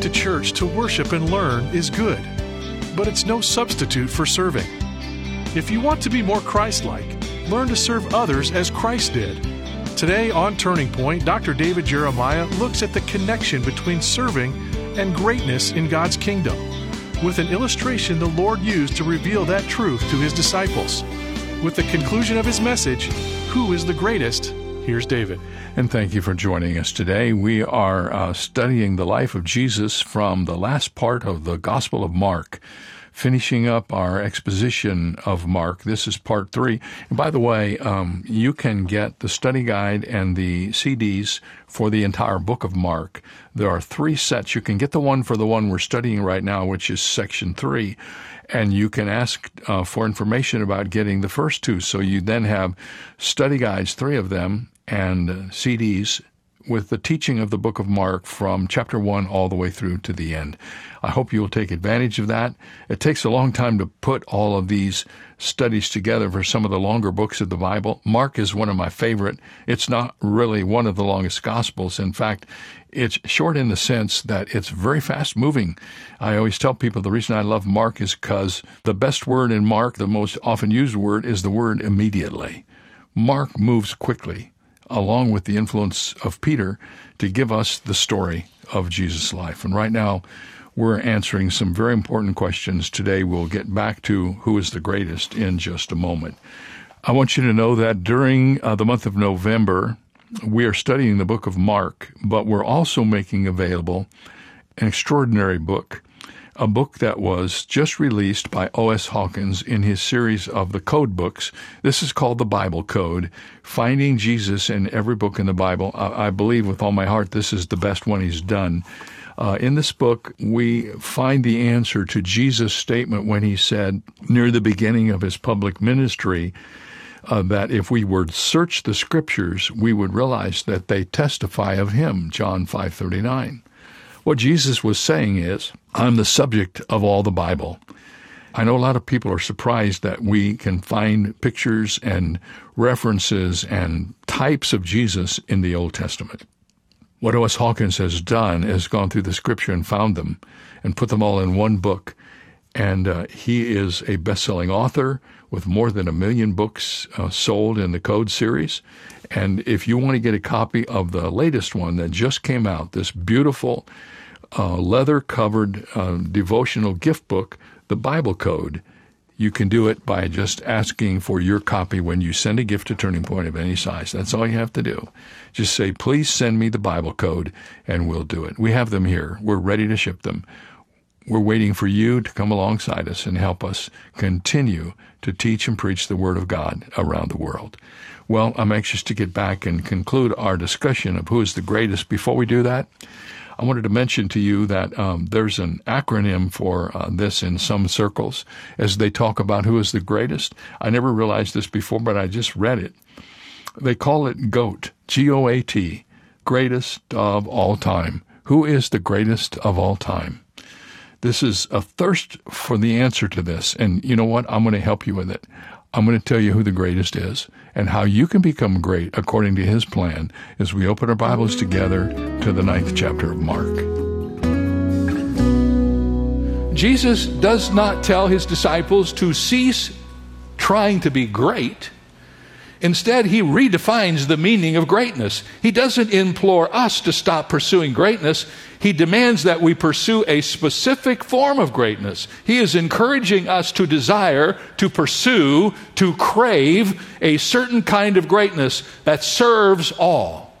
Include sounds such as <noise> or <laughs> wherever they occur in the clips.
To church to worship and learn is good, but it's no substitute for serving. If you want to be more Christ like, learn to serve others as Christ did. Today on Turning Point, Dr. David Jeremiah looks at the connection between serving and greatness in God's kingdom, with an illustration the Lord used to reveal that truth to his disciples. With the conclusion of his message, Who is the greatest? Here's David. And thank you for joining us today. We are uh, studying the life of Jesus from the last part of the Gospel of Mark, finishing up our exposition of Mark. This is part three. And by the way, um, you can get the study guide and the CDs for the entire book of Mark. There are three sets. You can get the one for the one we're studying right now, which is section three and you can ask uh, for information about getting the first two. So you then have study guides, three of them, and uh, CDs with the teaching of the book of Mark from chapter 1 all the way through to the end. I hope you will take advantage of that. It takes a long time to put all of these studies together for some of the longer books of the Bible. Mark is one of my favorite. It's not really one of the longest gospels. In fact, it's short in the sense that it's very fast moving. I always tell people the reason I love Mark is because the best word in Mark, the most often used word, is the word immediately. Mark moves quickly, along with the influence of Peter, to give us the story of Jesus' life. And right now, we're answering some very important questions today. We'll get back to who is the greatest in just a moment. I want you to know that during uh, the month of November, we are studying the book of Mark, but we're also making available an extraordinary book, a book that was just released by O.S. Hawkins in his series of the code books. This is called the Bible Code Finding Jesus in Every Book in the Bible. I, I believe with all my heart this is the best one he's done. Uh, in this book, we find the answer to Jesus' statement when he said, near the beginning of his public ministry, uh, that if we would search the scriptures, we would realize that they testify of him, John 5:39. What Jesus was saying is, I'm the subject of all the Bible. I know a lot of people are surprised that we can find pictures and references and types of Jesus in the Old Testament. What O.S. Hawkins has done is gone through the scripture and found them and put them all in one book. And uh, he is a best selling author with more than a million books uh, sold in the Code series. And if you want to get a copy of the latest one that just came out, this beautiful uh, leather covered uh, devotional gift book, The Bible Code, you can do it by just asking for your copy when you send a gift to Turning Point of any size. That's all you have to do. Just say, please send me the Bible code, and we'll do it. We have them here. We're ready to ship them. We're waiting for you to come alongside us and help us continue to teach and preach the Word of God around the world. Well, I'm anxious to get back and conclude our discussion of who is the greatest. Before we do that, I wanted to mention to you that um, there's an acronym for uh, this in some circles as they talk about who is the greatest. I never realized this before, but I just read it. They call it GOAT, G O A T, greatest of all time. Who is the greatest of all time? This is a thirst for the answer to this. And you know what? I'm going to help you with it. I'm going to tell you who the greatest is and how you can become great according to his plan as we open our Bibles together to the ninth chapter of Mark. Jesus does not tell his disciples to cease trying to be great. Instead, he redefines the meaning of greatness. He doesn't implore us to stop pursuing greatness. He demands that we pursue a specific form of greatness. He is encouraging us to desire, to pursue, to crave a certain kind of greatness that serves all.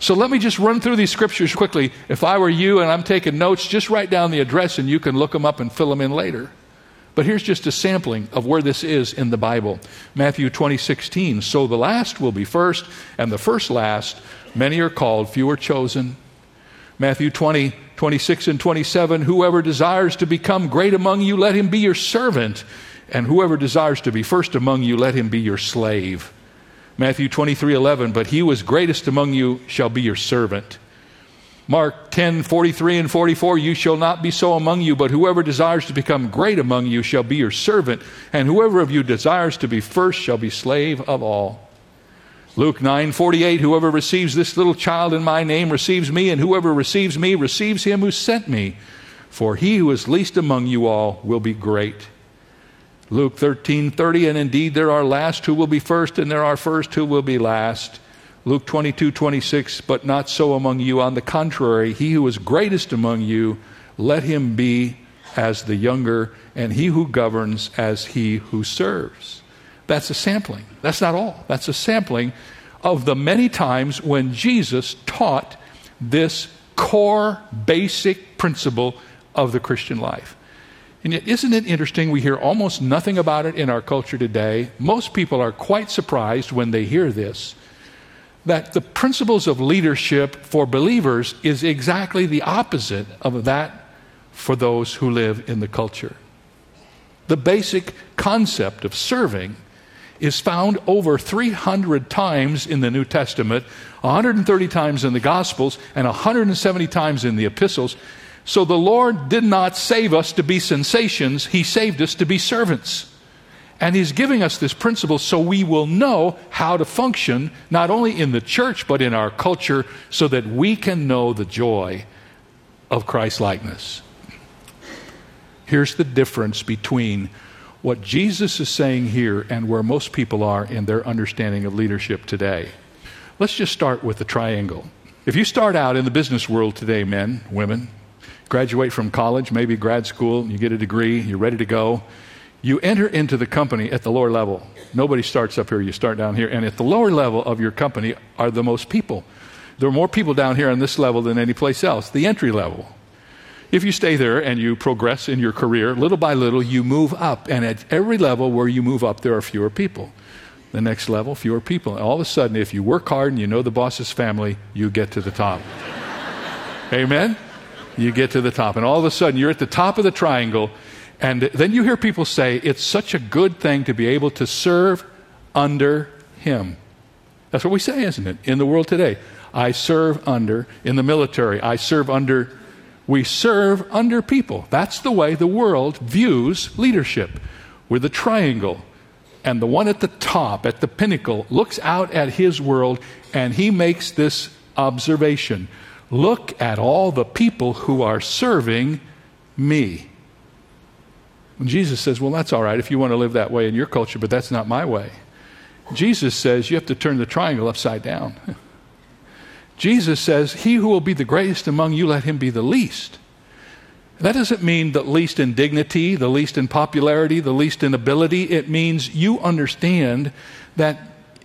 So let me just run through these scriptures quickly. If I were you and I'm taking notes, just write down the address and you can look them up and fill them in later. But here's just a sampling of where this is in the Bible. Matthew 20, 16. So the last will be first, and the first last. Many are called, few are chosen. Matthew 20, 26 and 27. Whoever desires to become great among you, let him be your servant. And whoever desires to be first among you, let him be your slave. Matthew 23, 11. But he who is greatest among you shall be your servant. Mark 10, 43 and 44, you shall not be so among you, but whoever desires to become great among you shall be your servant, and whoever of you desires to be first shall be slave of all. Luke 9, 48, whoever receives this little child in my name receives me, and whoever receives me receives him who sent me. For he who is least among you all will be great. Luke 13, 30, and indeed there are last who will be first, and there are first who will be last. Luke 22, 26, but not so among you. On the contrary, he who is greatest among you, let him be as the younger, and he who governs as he who serves. That's a sampling. That's not all. That's a sampling of the many times when Jesus taught this core, basic principle of the Christian life. And yet, isn't it interesting? We hear almost nothing about it in our culture today. Most people are quite surprised when they hear this that the principles of leadership for believers is exactly the opposite of that for those who live in the culture. The basic concept of serving is found over 300 times in the New Testament, 130 times in the Gospels, and 170 times in the epistles. So the Lord did not save us to be sensations, He saved us to be servants. And he's giving us this principle so we will know how to function not only in the church but in our culture so that we can know the joy of Christ likeness. Here's the difference between what Jesus is saying here and where most people are in their understanding of leadership today. Let's just start with the triangle. If you start out in the business world today, men, women, graduate from college, maybe grad school, you get a degree, you're ready to go you enter into the company at the lower level. Nobody starts up here, you start down here. And at the lower level of your company are the most people. There are more people down here on this level than any place else, the entry level. If you stay there and you progress in your career, little by little, you move up. And at every level where you move up, there are fewer people. The next level, fewer people. And all of a sudden, if you work hard and you know the boss's family, you get to the top. <laughs> Amen? You get to the top. And all of a sudden, you're at the top of the triangle and then you hear people say it's such a good thing to be able to serve under Him. That's what we say, isn't it, in the world today? I serve under, in the military, I serve under, we serve under people. That's the way the world views leadership. We're the triangle. And the one at the top, at the pinnacle, looks out at his world and he makes this observation Look at all the people who are serving me. Jesus says, Well, that's all right if you want to live that way in your culture, but that's not my way. Jesus says you have to turn the triangle upside down. <laughs> Jesus says, He who will be the greatest among you, let him be the least. That doesn't mean the least in dignity, the least in popularity, the least in ability. It means you understand that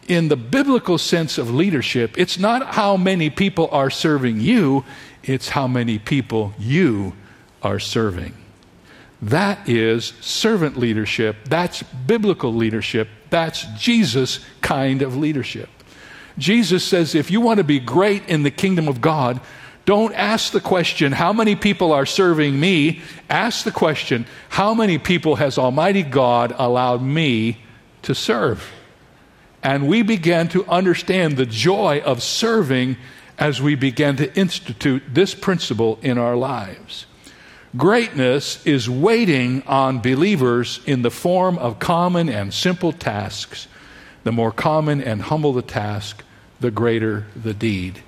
in the biblical sense of leadership, it's not how many people are serving you, it's how many people you are serving. That is servant leadership. That's biblical leadership. That's Jesus kind of leadership. Jesus says if you want to be great in the kingdom of God, don't ask the question, how many people are serving me? Ask the question, how many people has Almighty God allowed me to serve? And we began to understand the joy of serving as we began to institute this principle in our lives. Greatness is waiting on believers in the form of common and simple tasks. The more common and humble the task, the greater the deed.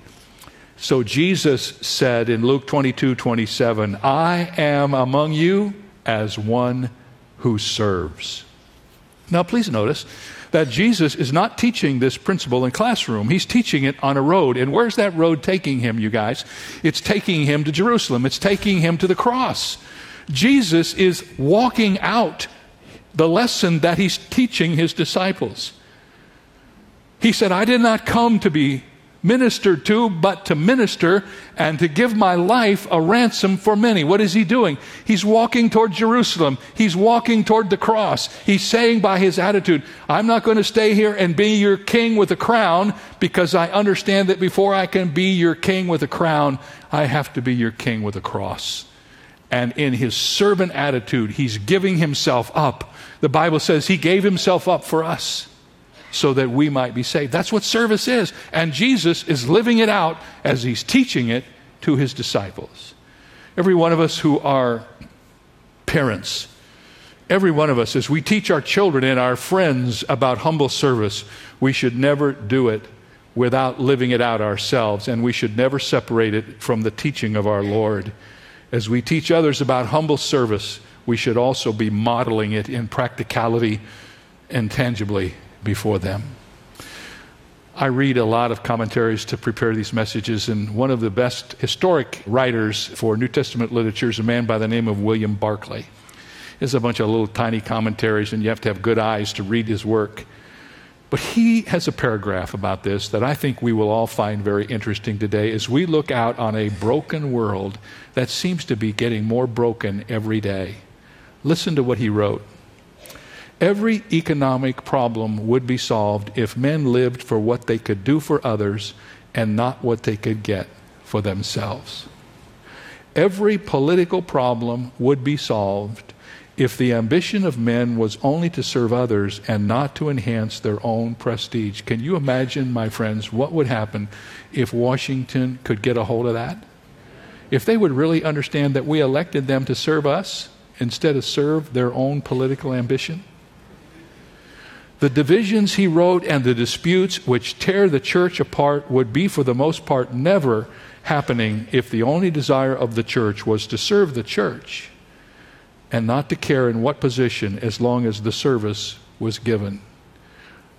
So Jesus said in Luke 22 27, I am among you as one who serves. Now, please notice that Jesus is not teaching this principle in classroom. He's teaching it on a road. And where's that road taking him, you guys? It's taking him to Jerusalem. It's taking him to the cross. Jesus is walking out the lesson that he's teaching his disciples. He said, I did not come to be ministered to, but to minister and to give my life a ransom for many. What is he doing? He's walking toward Jerusalem. He's walking toward the cross. He's saying by his attitude, I'm not going to stay here and be your king with a crown because I understand that before I can be your king with a crown, I have to be your king with a cross. And in his servant attitude, he's giving himself up. The Bible says he gave himself up for us so that we might be saved. That's what service is. And Jesus is living it out as he's teaching it to his disciples. Every one of us who are parents, every one of us, as we teach our children and our friends about humble service, we should never do it without living it out ourselves, and we should never separate it from the teaching of our Lord. As we teach others about humble service, we should also be modeling it in practicality and tangibly before them. I read a lot of commentaries to prepare these messages, and one of the best historic writers for New Testament literature is a man by the name of William Barclay. It's a bunch of little tiny commentaries, and you have to have good eyes to read his work. But he has a paragraph about this that I think we will all find very interesting today as we look out on a broken world that seems to be getting more broken every day. Listen to what he wrote. Every economic problem would be solved if men lived for what they could do for others and not what they could get for themselves. Every political problem would be solved if the ambition of men was only to serve others and not to enhance their own prestige. Can you imagine, my friends, what would happen if Washington could get a hold of that? If they would really understand that we elected them to serve us instead of serve their own political ambition? The divisions he wrote and the disputes which tear the church apart would be, for the most part, never happening if the only desire of the church was to serve the church and not to care in what position as long as the service was given.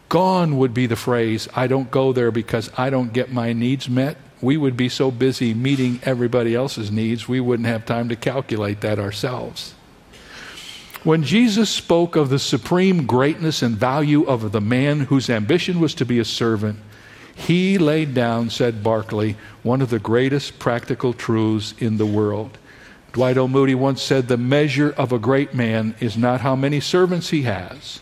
Gone would be the phrase, I don't go there because I don't get my needs met. We would be so busy meeting everybody else's needs, we wouldn't have time to calculate that ourselves. When Jesus spoke of the supreme greatness and value of the man whose ambition was to be a servant, he laid down, said Barclay, one of the greatest practical truths in the world. Dwight L. Moody once said, The measure of a great man is not how many servants he has,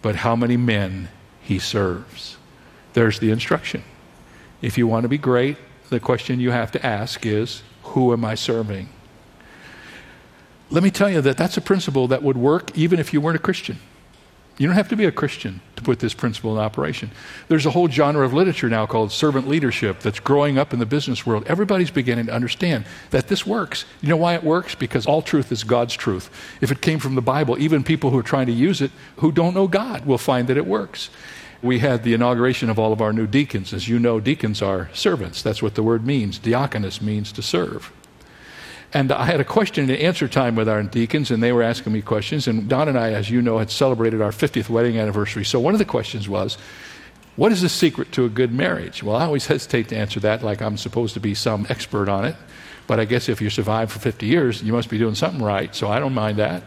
but how many men he serves. There's the instruction. If you want to be great, the question you have to ask is, Who am I serving? Let me tell you that that's a principle that would work even if you weren't a Christian. You don't have to be a Christian to put this principle in operation. There's a whole genre of literature now called servant leadership that's growing up in the business world. Everybody's beginning to understand that this works. You know why it works? Because all truth is God's truth. If it came from the Bible, even people who are trying to use it who don't know God will find that it works. We had the inauguration of all of our new deacons. As you know, deacons are servants. That's what the word means. Diakonos means to serve. And I had a question and answer time with our deacons, and they were asking me questions. And Donna and I, as you know, had celebrated our 50th wedding anniversary. So one of the questions was, What is the secret to a good marriage? Well, I always <laughs> hesitate to answer that like I'm supposed to be some expert on it. But I guess if you survive for 50 years, you must be doing something right. So I don't mind that.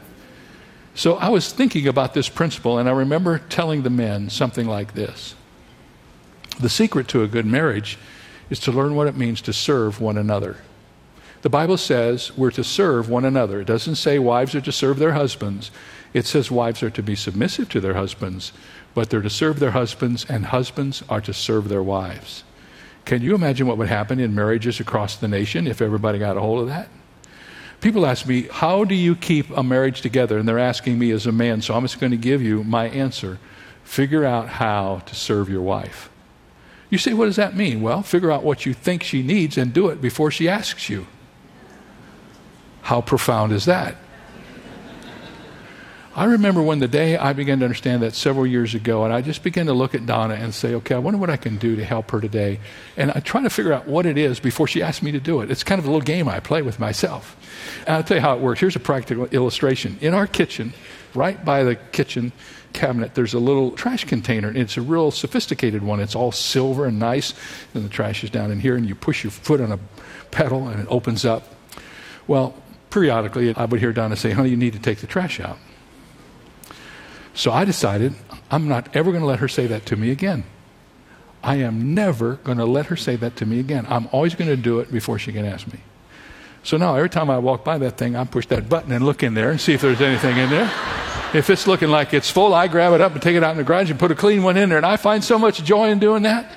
So I was thinking about this principle, and I remember telling the men something like this The secret to a good marriage is to learn what it means to serve one another. The Bible says we're to serve one another. It doesn't say wives are to serve their husbands. It says wives are to be submissive to their husbands, but they're to serve their husbands, and husbands are to serve their wives. Can you imagine what would happen in marriages across the nation if everybody got a hold of that? People ask me, How do you keep a marriage together? And they're asking me as a man, so I'm just going to give you my answer. Figure out how to serve your wife. You say, What does that mean? Well, figure out what you think she needs and do it before she asks you. How profound is that? I remember when the day I began to understand that several years ago, and I just began to look at Donna and say, okay, I wonder what I can do to help her today. And I try to figure out what it is before she asks me to do it. It's kind of a little game I play with myself. And I'll tell you how it works. Here's a practical illustration. In our kitchen, right by the kitchen cabinet, there's a little trash container. And it's a real sophisticated one. It's all silver and nice. And the trash is down in here, and you push your foot on a pedal, and it opens up. Well, periodically, I would hear Donna say, honey, you need to take the trash out. So I decided I'm not ever going to let her say that to me again. I am never going to let her say that to me again. I'm always going to do it before she can ask me. So now every time I walk by that thing, I push that button and look in there and see if there's anything in there. If it's looking like it's full, I grab it up and take it out in the garage and put a clean one in there. And I find so much joy in doing that.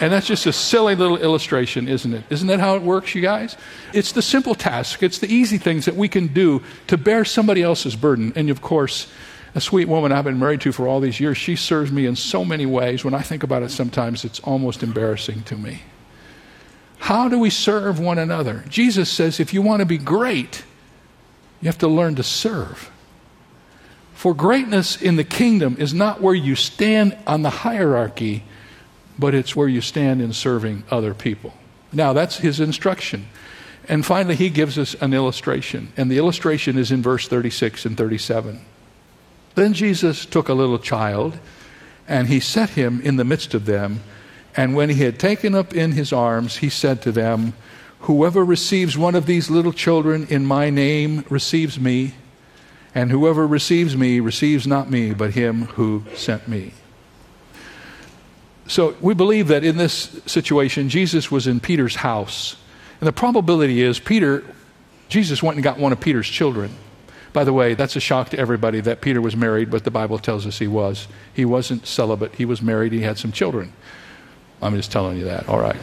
And that's just a silly little illustration, isn't it? Isn't that how it works, you guys? It's the simple task, it's the easy things that we can do to bear somebody else's burden. And of course, a sweet woman I've been married to for all these years, she serves me in so many ways. When I think about it, sometimes it's almost embarrassing to me. How do we serve one another? Jesus says if you want to be great, you have to learn to serve. For greatness in the kingdom is not where you stand on the hierarchy, but it's where you stand in serving other people. Now, that's his instruction. And finally, he gives us an illustration. And the illustration is in verse 36 and 37. Then Jesus took a little child, and he set him in the midst of them. And when he had taken up in his arms, he said to them, Whoever receives one of these little children in my name receives me, and whoever receives me receives not me, but him who sent me. So we believe that in this situation, Jesus was in Peter's house. And the probability is Peter, Jesus went and got one of Peter's children. By the way, that's a shock to everybody that Peter was married, but the Bible tells us he was. He wasn't celibate, he was married, he had some children. I'm just telling you that. All right.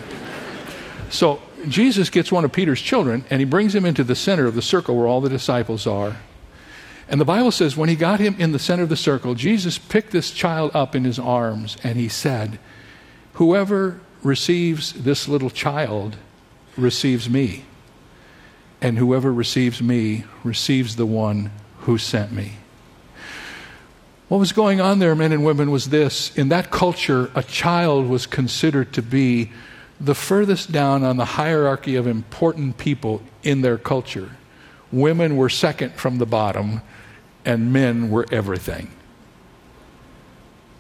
So Jesus gets one of Peter's children and he brings him into the center of the circle where all the disciples are. And the Bible says when he got him in the center of the circle, Jesus picked this child up in his arms and he said, Whoever receives this little child receives me and whoever receives me receives the one who sent me. What was going on there, men and women, was this. In that culture, a child was considered to be the furthest down on the hierarchy of important people in their culture. Women were second from the bottom, and men were everything.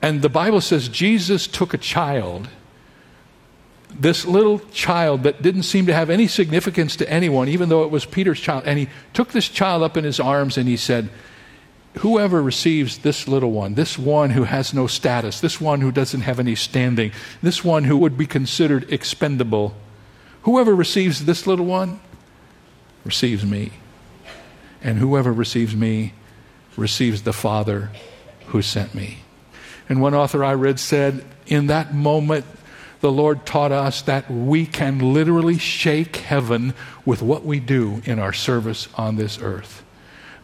And the Bible says Jesus took a child this little child that didn't seem to have any significance to anyone, even though it was Peter's child. And he took this child up in his arms and he said, Whoever receives this little one, this one who has no status, this one who doesn't have any standing, this one who would be considered expendable, whoever receives this little one receives me. And whoever receives me receives the Father who sent me. And one author I read said, In that moment, the Lord taught us that we can literally shake heaven with what we do in our service on this earth.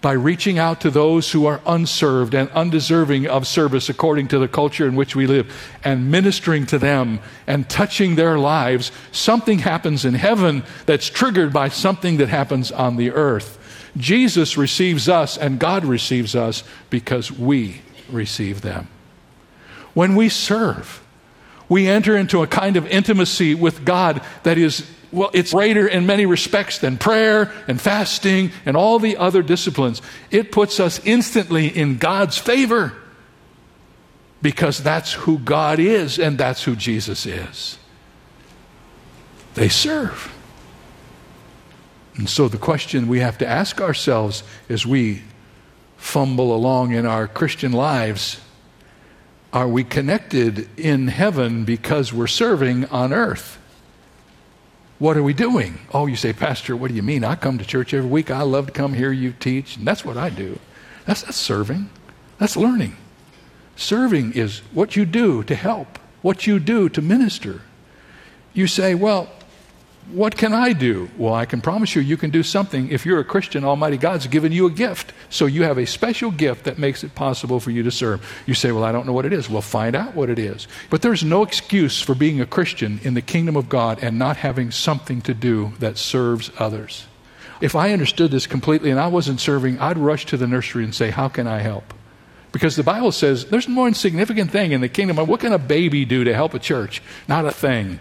By reaching out to those who are unserved and undeserving of service according to the culture in which we live and ministering to them and touching their lives, something happens in heaven that's triggered by something that happens on the earth. Jesus receives us and God receives us because we receive them. When we serve, we enter into a kind of intimacy with God that is, well, it's greater in many respects than prayer and fasting and all the other disciplines. It puts us instantly in God's favor because that's who God is and that's who Jesus is. They serve. And so the question we have to ask ourselves as we fumble along in our Christian lives are we connected in heaven because we're serving on earth? What are we doing? Oh, you say, Pastor, what do you mean? I come to church every week. I love to come hear you teach. And that's what I do. That's not serving, that's learning. Serving is what you do to help, what you do to minister. You say, Well, what can I do? Well, I can promise you, you can do something. If you're a Christian, Almighty God's given you a gift. So you have a special gift that makes it possible for you to serve. You say, Well, I don't know what it is. Well, find out what it is. But there's no excuse for being a Christian in the kingdom of God and not having something to do that serves others. if I understood this completely and I wasn't serving, I'd rush to the nursery and say, How can I help? Because the Bible says there's no insignificant thing in the kingdom. What can a baby do to help a church? Not a thing.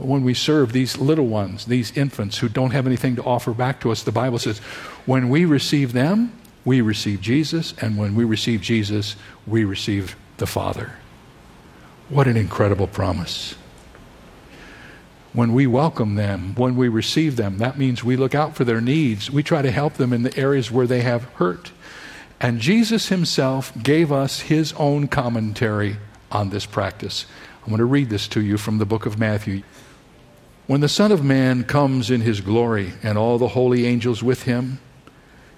When we serve these little ones, these infants who don't have anything to offer back to us, the Bible says when we receive them, we receive Jesus, and when we receive Jesus, we receive the Father. What an incredible promise. When we welcome them, when we receive them, that means we look out for their needs. We try to help them in the areas where they have hurt. And Jesus himself gave us his own commentary on this practice. I'm going to read this to you from the book of Matthew. When the Son of Man comes in his glory and all the holy angels with him,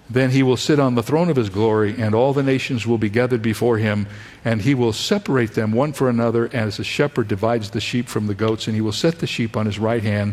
then he will sit on the throne of his glory, and all the nations will be gathered before him, and he will separate them one for another, as a shepherd divides the sheep from the goats, and he will set the sheep on his right hand,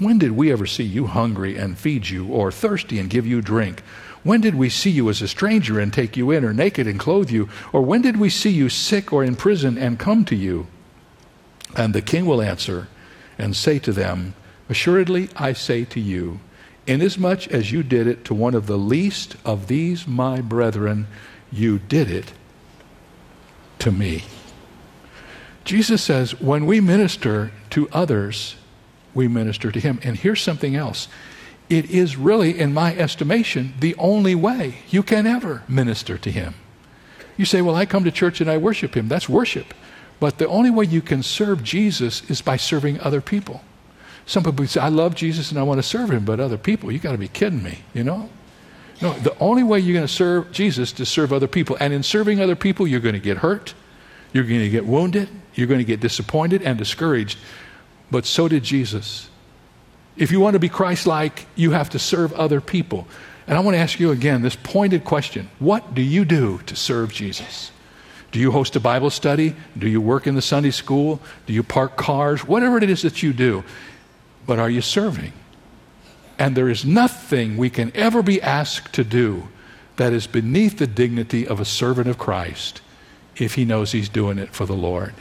when did we ever see you hungry and feed you, or thirsty and give you drink? When did we see you as a stranger and take you in, or naked and clothe you? Or when did we see you sick or in prison and come to you? And the king will answer and say to them, Assuredly I say to you, inasmuch as you did it to one of the least of these my brethren, you did it to me. Jesus says, when we minister to others, we minister to Him. And here's something else it is really, in my estimation, the only way you can ever minister to Him. You say, Well, I come to church and I worship Him. That's worship. But the only way you can serve Jesus is by serving other people. Some people say, I love Jesus and I want to serve Him, but other people, you got to be kidding me, you know? No, the only way you're going to serve Jesus is to serve other people. And in serving other people, you're going to get hurt, you're going to get wounded, you're going to get disappointed and discouraged but so did Jesus. If you want to be Christ like, you have to serve other people. And I want to ask you again this pointed question What do you do to serve Jesus? Do you host a Bible study? Do you work in the Sunday school? Do you park cars? Whatever it is that you do. But are you serving? And there is nothing we can ever be asked to do that is beneath the dignity of a servant of Christ if he knows he's doing it for the Lord.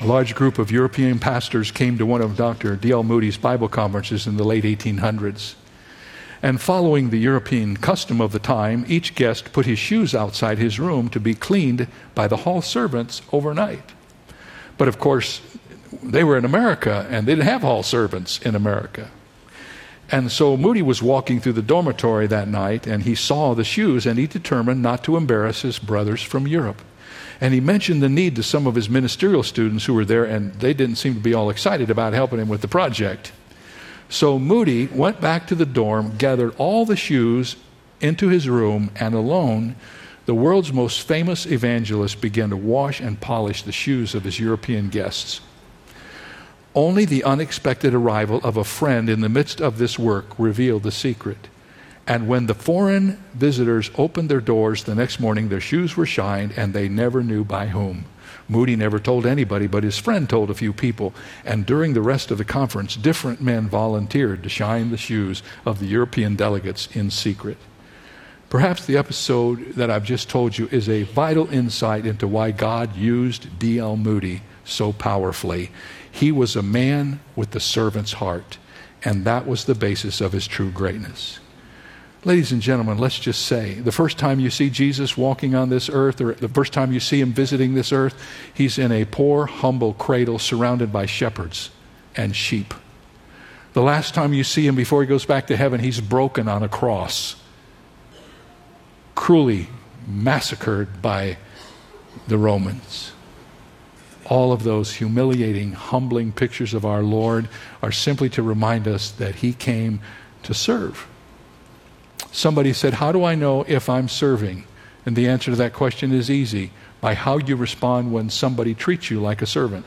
A large group of European pastors came to one of Dr. D.L. Moody's Bible conferences in the late 1800s. And following the European custom of the time, each guest put his shoes outside his room to be cleaned by the hall servants overnight. But of course, they were in America and they didn't have hall servants in America. And so Moody was walking through the dormitory that night and he saw the shoes and he determined not to embarrass his brothers from Europe. And he mentioned the need to some of his ministerial students who were there, and they didn't seem to be all excited about helping him with the project. So Moody went back to the dorm, gathered all the shoes into his room, and alone, the world's most famous evangelist began to wash and polish the shoes of his European guests. Only the unexpected arrival of a friend in the midst of this work revealed the secret. And when the foreign visitors opened their doors the next morning, their shoes were shined, and they never knew by whom. Moody never told anybody, but his friend told a few people. And during the rest of the conference, different men volunteered to shine the shoes of the European delegates in secret. Perhaps the episode that I've just told you is a vital insight into why God used D.L. Moody so powerfully. He was a man with the servant's heart, and that was the basis of his true greatness. Ladies and gentlemen, let's just say the first time you see Jesus walking on this earth, or the first time you see him visiting this earth, he's in a poor, humble cradle surrounded by shepherds and sheep. The last time you see him before he goes back to heaven, he's broken on a cross, cruelly massacred by the Romans. All of those humiliating, humbling pictures of our Lord are simply to remind us that he came to serve Somebody said, How do I know if I'm serving? And the answer to that question is easy by how you respond when somebody treats you like a servant.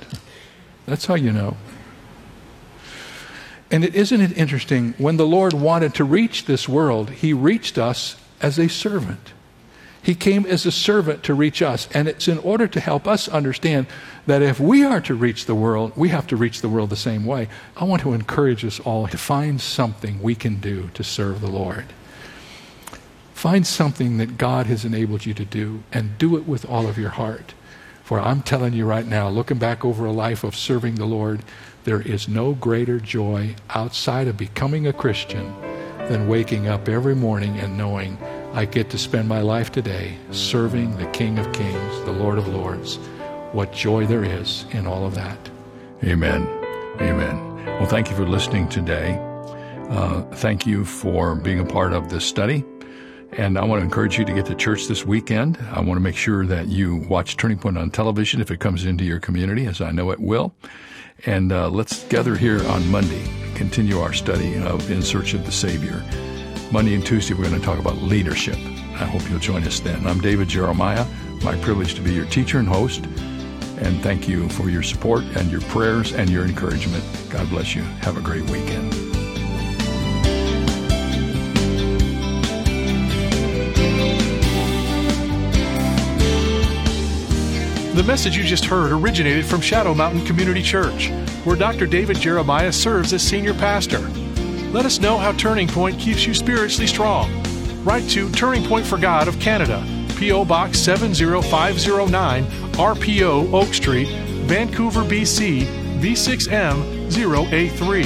That's how you know. And it, isn't it interesting? When the Lord wanted to reach this world, He reached us as a servant. He came as a servant to reach us. And it's in order to help us understand that if we are to reach the world, we have to reach the world the same way. I want to encourage us all to find something we can do to serve the Lord. Find something that God has enabled you to do and do it with all of your heart. For I'm telling you right now, looking back over a life of serving the Lord, there is no greater joy outside of becoming a Christian than waking up every morning and knowing I get to spend my life today serving the King of Kings, the Lord of Lords. What joy there is in all of that. Amen. Amen. Well, thank you for listening today. Uh, thank you for being a part of this study. And I want to encourage you to get to church this weekend. I want to make sure that you watch Turning Point on television if it comes into your community, as I know it will. And uh, let's gather here on Monday, continue our study of In Search of the Savior. Monday and Tuesday, we're going to talk about leadership. I hope you'll join us then. I'm David Jeremiah. My privilege to be your teacher and host. And thank you for your support and your prayers and your encouragement. God bless you. Have a great weekend. Message you just heard originated from Shadow Mountain Community Church, where Dr. David Jeremiah serves as senior pastor. Let us know how Turning Point keeps you spiritually strong. Write to Turning Point for God of Canada, P.O. Box 70509, RPO Oak Street, Vancouver, BC, V6M 0A3.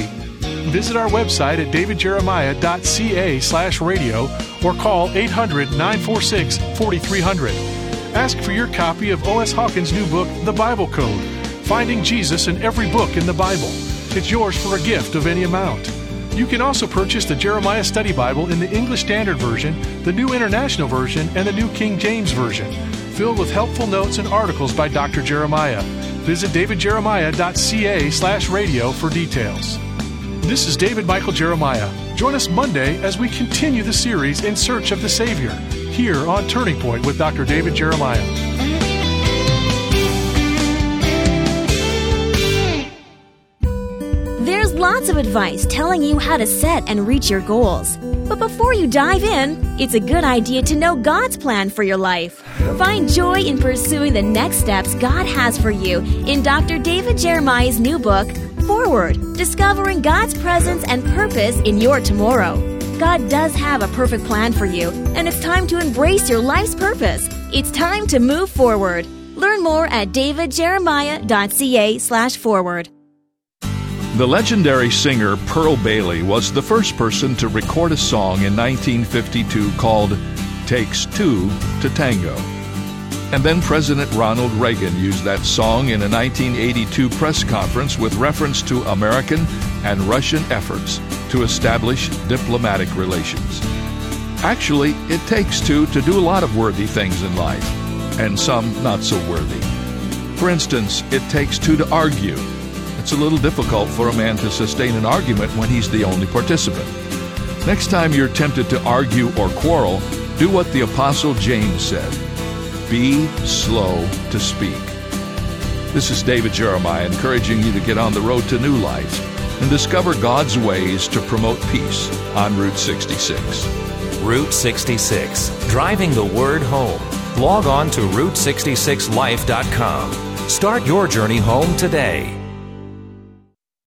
Visit our website at davidjeremiah.ca slash radio or call 800 946 4300. Ask for your copy of O.S. Hawkins' new book, The Bible Code Finding Jesus in Every Book in the Bible. It's yours for a gift of any amount. You can also purchase the Jeremiah Study Bible in the English Standard Version, the New International Version, and the New King James Version, filled with helpful notes and articles by Dr. Jeremiah. Visit davidjeremiah.ca slash radio for details. This is David Michael Jeremiah. Join us Monday as we continue the series In Search of the Savior here on Turning Point with Dr. David Jeremiah. There's lots of advice telling you how to set and reach your goals. But before you dive in, it's a good idea to know God's plan for your life. Find joy in pursuing the next steps God has for you in Dr. David Jeremiah's new book, Forward Discovering God's Presence and Purpose in Your Tomorrow. God does have a perfect plan for you, and it's time to embrace your life's purpose. It's time to move forward. Learn more at davidjeremiah.ca slash forward. The legendary singer Pearl Bailey was the first person to record a song in 1952 called Takes Two to Tango. And then President Ronald Reagan used that song in a 1982 press conference with reference to American and Russian efforts to establish diplomatic relations. Actually, it takes two to do a lot of worthy things in life, and some not so worthy. For instance, it takes two to argue. It's a little difficult for a man to sustain an argument when he's the only participant. Next time you're tempted to argue or quarrel, do what the Apostle James said be slow to speak. This is David Jeremiah encouraging you to get on the road to new life and discover God's ways to promote peace on Route 66. Route 66, driving the word home. Log on to Route66Life.com. Start your journey home today.